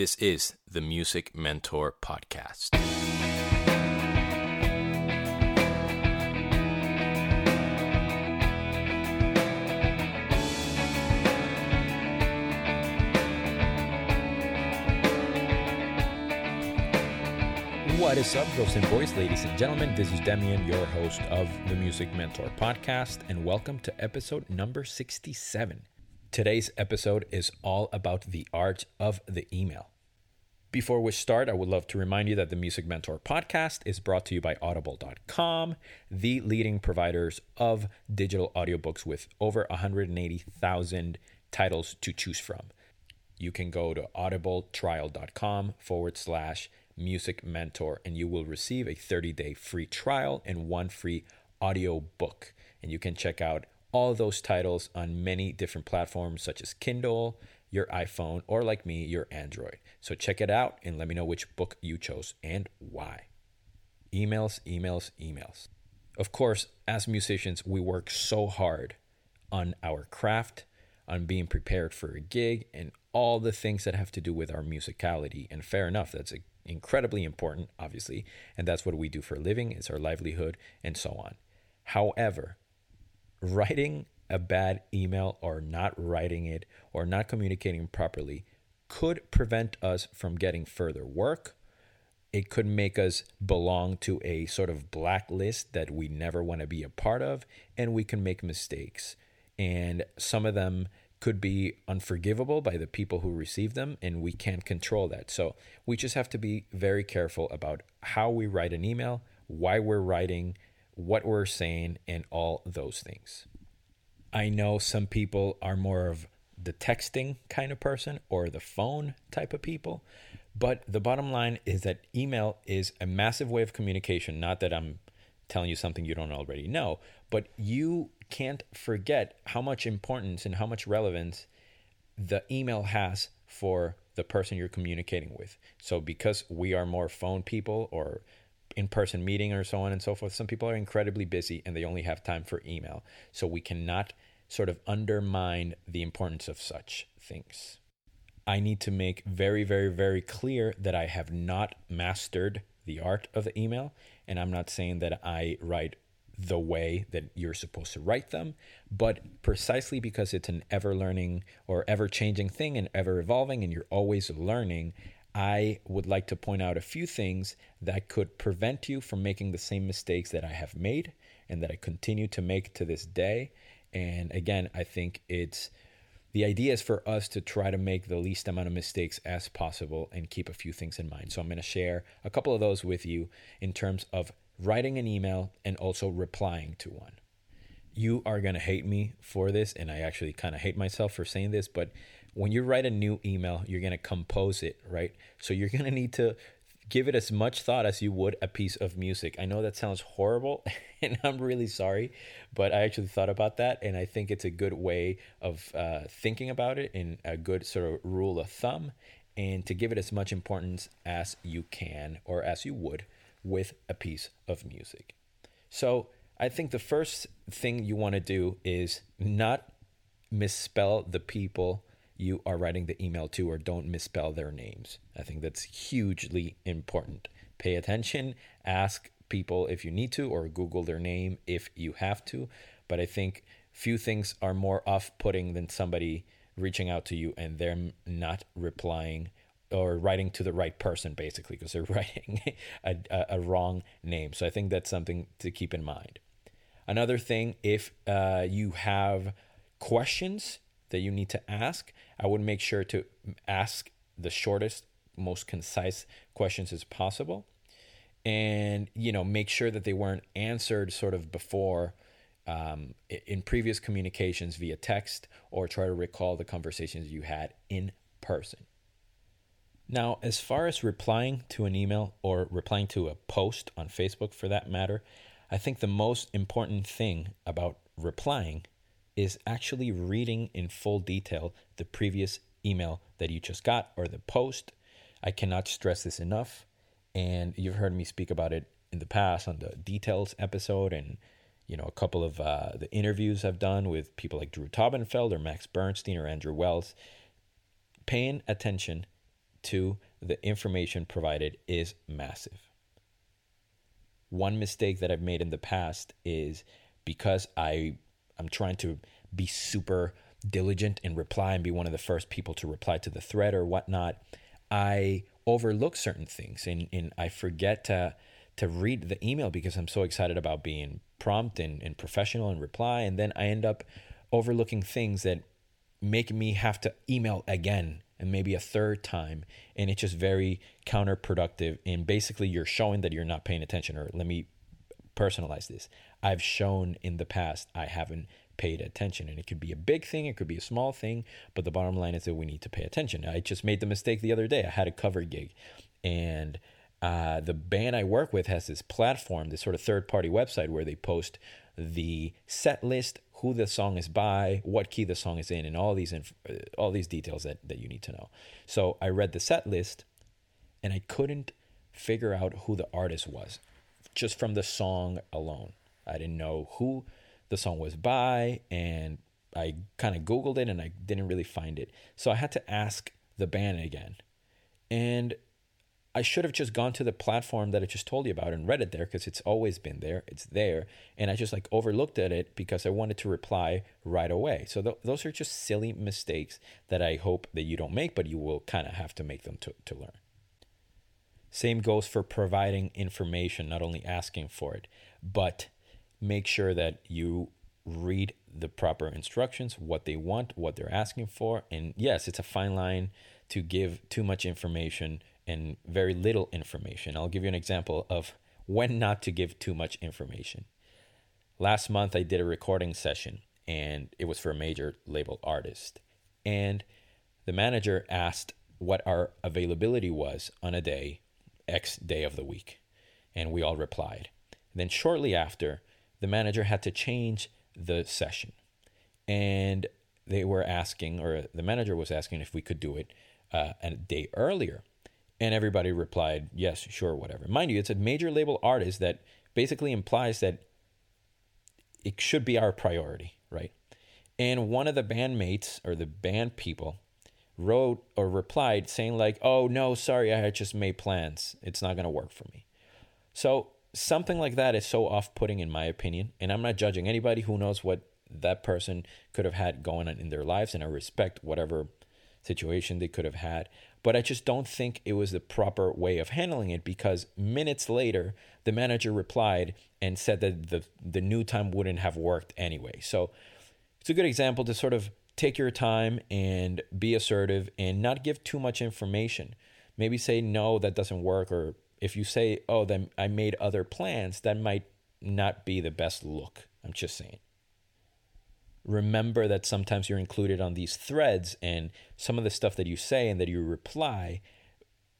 This is the Music Mentor Podcast. What is up, girls and boys, ladies and gentlemen? This is Demian, your host of the Music Mentor podcast, and welcome to episode number 67. Today's episode is all about the art of the email. Before we start, I would love to remind you that the Music Mentor podcast is brought to you by Audible.com, the leading providers of digital audiobooks with over 180,000 titles to choose from. You can go to audibletrial.com forward slash music mentor and you will receive a 30 day free trial and one free audio book. And you can check out all those titles on many different platforms such as Kindle, your iPhone, or like me, your Android. So check it out and let me know which book you chose and why. Emails, emails, emails. Of course, as musicians, we work so hard on our craft, on being prepared for a gig, and all the things that have to do with our musicality. And fair enough, that's incredibly important, obviously, and that's what we do for a living, it's our livelihood, and so on. However, writing a bad email or not writing it or not communicating properly could prevent us from getting further work. It could make us belong to a sort of blacklist that we never want to be a part of, and we can make mistakes. And some of them could be unforgivable by the people who receive them, and we can't control that. So we just have to be very careful about how we write an email, why we're writing, what we're saying, and all those things. I know some people are more of the texting kind of person or the phone type of people, but the bottom line is that email is a massive way of communication. Not that I'm telling you something you don't already know, but you can't forget how much importance and how much relevance the email has for the person you're communicating with. So, because we are more phone people or in person meeting or so on and so forth. Some people are incredibly busy and they only have time for email. So we cannot sort of undermine the importance of such things. I need to make very, very, very clear that I have not mastered the art of the email. And I'm not saying that I write the way that you're supposed to write them, but precisely because it's an ever learning or ever changing thing and ever evolving, and you're always learning, I would like to point out a few things that could prevent you from making the same mistakes that I have made and that I continue to make to this day. And again, I think it's the idea is for us to try to make the least amount of mistakes as possible and keep a few things in mind. So I'm going to share a couple of those with you in terms of writing an email and also replying to one. You are going to hate me for this, and I actually kind of hate myself for saying this, but when you write a new email, you're going to compose it, right? So you're going to need to give it as much thought as you would a piece of music. I know that sounds horrible, and I'm really sorry, but I actually thought about that, and I think it's a good way of uh, thinking about it and a good sort of rule of thumb, and to give it as much importance as you can or as you would with a piece of music. So I think the first thing you want to do is not misspell the people you are writing the email to or don't misspell their names. I think that's hugely important. Pay attention, ask people if you need to, or Google their name if you have to. But I think few things are more off putting than somebody reaching out to you and them not replying or writing to the right person, basically, because they're writing a, a, a, wrong name. So I think that's something to keep in mind. Another thing, if uh, you have questions that you need to ask, I would make sure to ask the shortest, most concise questions as possible. And, you know, make sure that they weren't answered sort of before um, in previous communications via text or try to recall the conversations you had in person. Now, as far as replying to an email or replying to a post on Facebook for that matter, I think the most important thing about replying is actually reading in full detail the previous email that you just got or the post. I cannot stress this enough. And you've heard me speak about it in the past on the details episode and you know a couple of uh, the interviews I've done with people like Drew Taubenfeld or Max Bernstein or Andrew Wells. Paying attention to the information provided is massive. One mistake that I've made in the past is because I I'm trying to be super diligent and reply and be one of the first people to reply to the thread or whatnot, I overlook certain things and, and I forget to to read the email because I'm so excited about being prompt and, and professional and reply. And then I end up overlooking things that make me have to email again and maybe a third time. And it's just very counterproductive. And basically, you're showing that you're not paying attention. Or let me personalize this I've shown in the past I haven't paid attention. And it could be a big thing, it could be a small thing, but the bottom line is that we need to pay attention. I just made the mistake the other day. I had a cover gig and uh, the band I work with has this platform, this sort of third party website where they post the set list, who the song is by, what key the song is in, and all these inf- uh, all these details that, that you need to know. So I read the set list and I couldn't figure out who the artist was just from the song alone. I didn't know who the song was by, and I kind of Googled it and I didn't really find it. So I had to ask the band again. And I should have just gone to the platform that I just told you about and read it there because it's always been there. It's there. And I just like overlooked at it because I wanted to reply right away. So th- those are just silly mistakes that I hope that you don't make, but you will kind of have to make them to, to learn. Same goes for providing information, not only asking for it, but make sure that you read the proper instructions, what they want, what they're asking for. And yes, it's a fine line to give too much information and very little information. I'll give you an example of when not to give too much information. Last month, I did a recording session and it was for a major label artist. And the manager asked what our availability was on a day, X day of the week. And we all replied. then shortly after, the manager had to change the session. And they were asking, or the manager was asking if we could do it uh, a day earlier. And everybody replied, yes, sure, whatever. Mind you, it's a major label artist that basically implies that it should be our priority, right? And one of the bandmates or the band people wrote or replied saying, like, oh, no, sorry, I had just made plans. It's not going to work for me. So something like that is so off putting, in my opinion. And I'm not judging anybody who knows what that person could have had going on in their lives. And I respect whatever situation they could have had. But I just don't think it was the proper way of handling it because minutes later, the manager replied and said that the, the new time wouldn't have worked anyway. So it's a good example to sort of take your time and be assertive and not give too much information. Maybe say, no, that doesn't work, or if you say, oh, then I made other plans, that might not be the best look. I'm just saying. Remember that sometimes you're included on these threads, and some of the stuff that you say and that you reply,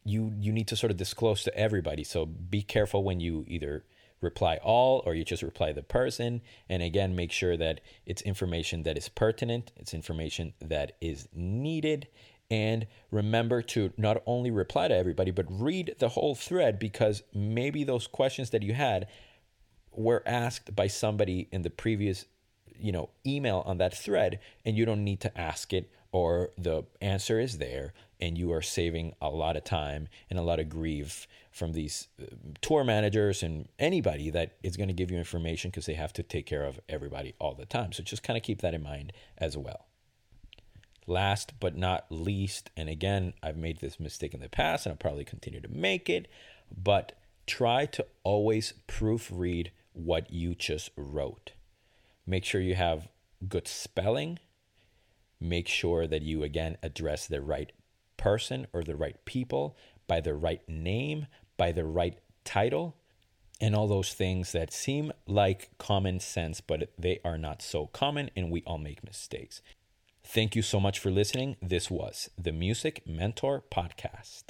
you you need to sort of disclose to everybody. So be careful when you either reply all or you just reply the person and again make sure that it's information that is pertinent it's information that is needed and remember to not only reply to everybody, but read the whole thread because maybe those questions that you had were asked by somebody in the previous you know email on that thread and you don't need to ask it or the answer is there and you are saving a lot of time and a lot of grief from these uh, tour managers and anybody that is going to give you information because they have to take care of everybody all the time so just kind of keep that in mind as well Last but not least, and again, I've made this mistake in the past and I'll probably continue to make it, but try to always proofread what you just wrote. Make sure you have good spelling. Make sure that you, again, address the right person or the right people by the right name, by the right title, and all those things that seem like common sense, but they are not so common, and we all make mistakes. Thank you so much for listening. This was the Music Mentor Podcast.